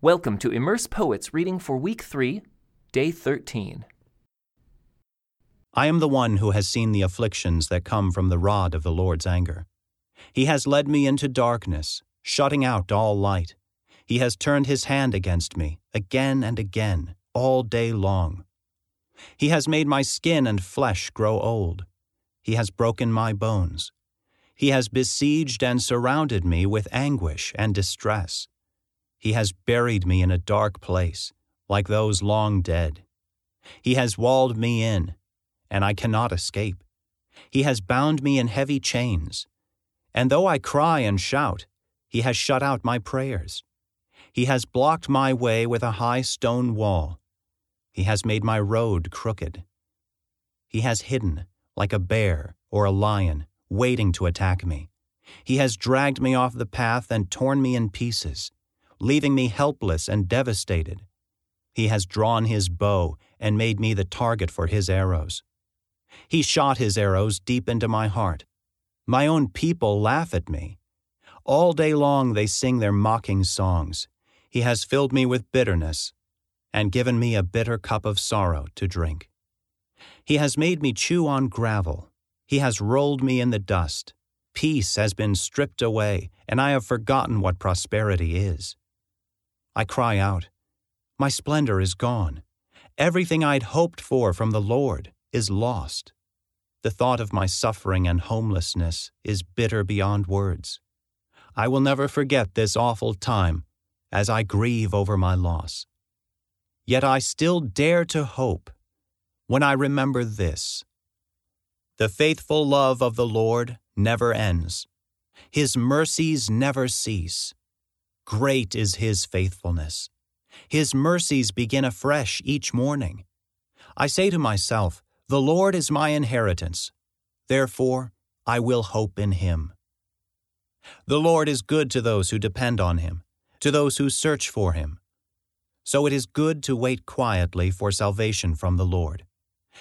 Welcome to Immerse Poets reading for week 3, day 13. I am the one who has seen the afflictions that come from the rod of the Lord's anger. He has led me into darkness, shutting out all light. He has turned his hand against me, again and again, all day long. He has made my skin and flesh grow old. He has broken my bones. He has besieged and surrounded me with anguish and distress. He has buried me in a dark place, like those long dead. He has walled me in, and I cannot escape. He has bound me in heavy chains. And though I cry and shout, he has shut out my prayers. He has blocked my way with a high stone wall. He has made my road crooked. He has hidden, like a bear or a lion, waiting to attack me. He has dragged me off the path and torn me in pieces, leaving me helpless and devastated. He has drawn his bow and made me the target for his arrows. He shot his arrows deep into my heart. My own people laugh at me. All day long they sing their mocking songs. He has filled me with bitterness and given me a bitter cup of sorrow to drink. He has made me chew on gravel. He has rolled me in the dust. Peace has been stripped away, and I have forgotten what prosperity is. I cry out, My splendor is gone. Everything I'd hoped for from the Lord is lost. The thought of my suffering and homelessness is bitter beyond words. I will never forget this awful time as I grieve over my loss. Yet I still dare to hope when I remember this. The faithful love of the Lord never ends. His mercies never cease. Great is His faithfulness. His mercies begin afresh each morning. I say to myself, The Lord is my inheritance. Therefore, I will hope in Him. The Lord is good to those who depend on Him, to those who search for Him. So it is good to wait quietly for salvation from the Lord.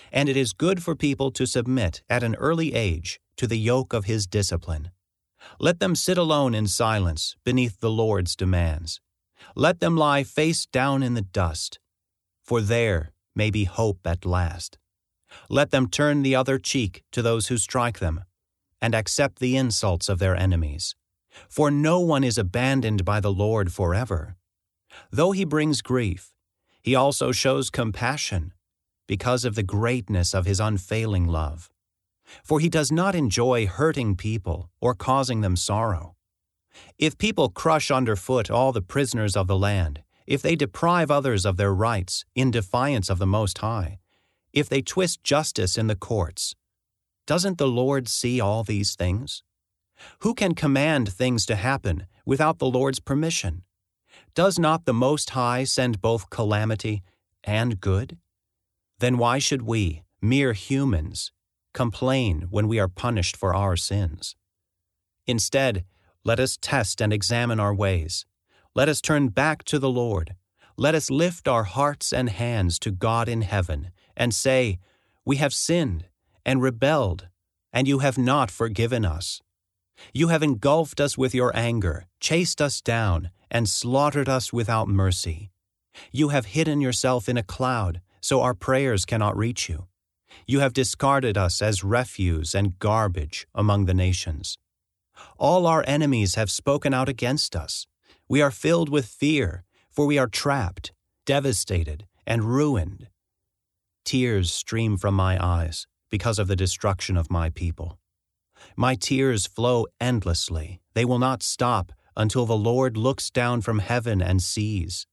And it is good for people to submit at an early age to the yoke of His discipline. Let them sit alone in silence beneath the Lord's demands. Let them lie face down in the dust, for there may be hope at last. Let them turn the other cheek to those who strike them, and accept the insults of their enemies. For no one is abandoned by the Lord forever. Though he brings grief, he also shows compassion because of the greatness of his unfailing love for he does not enjoy hurting people or causing them sorrow. If people crush underfoot all the prisoners of the land, if they deprive others of their rights in defiance of the Most High, if they twist justice in the courts, doesn't the Lord see all these things? Who can command things to happen without the Lord's permission? Does not the Most High send both calamity and good? Then why should we, mere humans, complain when we are punished for our sins. Instead, let us test and examine our ways. Let us turn back to the Lord. Let us lift our hearts and hands to God in heaven and say, We have sinned and rebelled, and you have not forgiven us. You have engulfed us with your anger, chased us down, and slaughtered us without mercy. You have hidden yourself in a cloud, so our prayers cannot reach you. You have discarded us as refuse and garbage among the nations. All our enemies have spoken out against us. We are filled with fear, for we are trapped, devastated, and ruined. Tears stream from my eyes because of the destruction of my people. My tears flow endlessly. They will not stop until the Lord looks down from heaven and sees.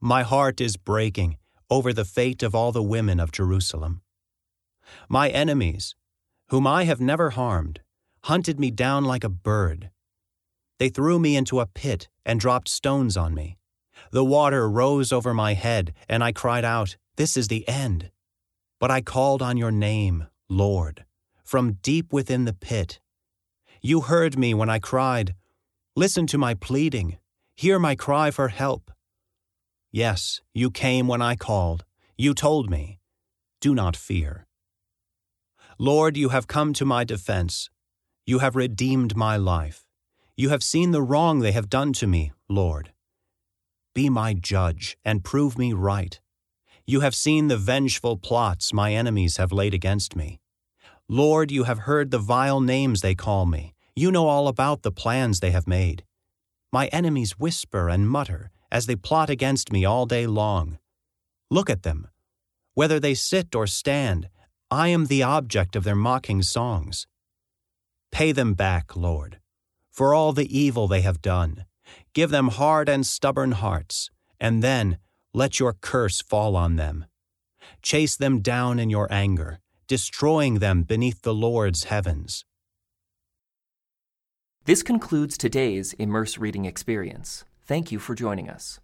My heart is breaking over the fate of all the women of Jerusalem. My enemies, whom I have never harmed, hunted me down like a bird. They threw me into a pit and dropped stones on me. The water rose over my head, and I cried out, This is the end. But I called on your name, Lord, from deep within the pit. You heard me when I cried, Listen to my pleading, hear my cry for help. Yes, you came when I called. You told me, Do not fear. Lord, you have come to my defense. You have redeemed my life. You have seen the wrong they have done to me, Lord. be my judge and prove me right. You have seen the vengeful plots my enemies have laid against me. Lord, you have heard the vile names they call me. You know all about the plans they have made. My enemies whisper and mutter as they plot against me all day long. Look at them. Whether they sit or stand, I am the object of their mocking songs. Pay them back, Lord, for all the evil they have done. Give them hard and stubborn hearts, and then let your curse fall on them. Chase them down in your anger, destroying them beneath the Lord's heavens. This concludes today's Immerse Reading Experience. Thank you for joining us.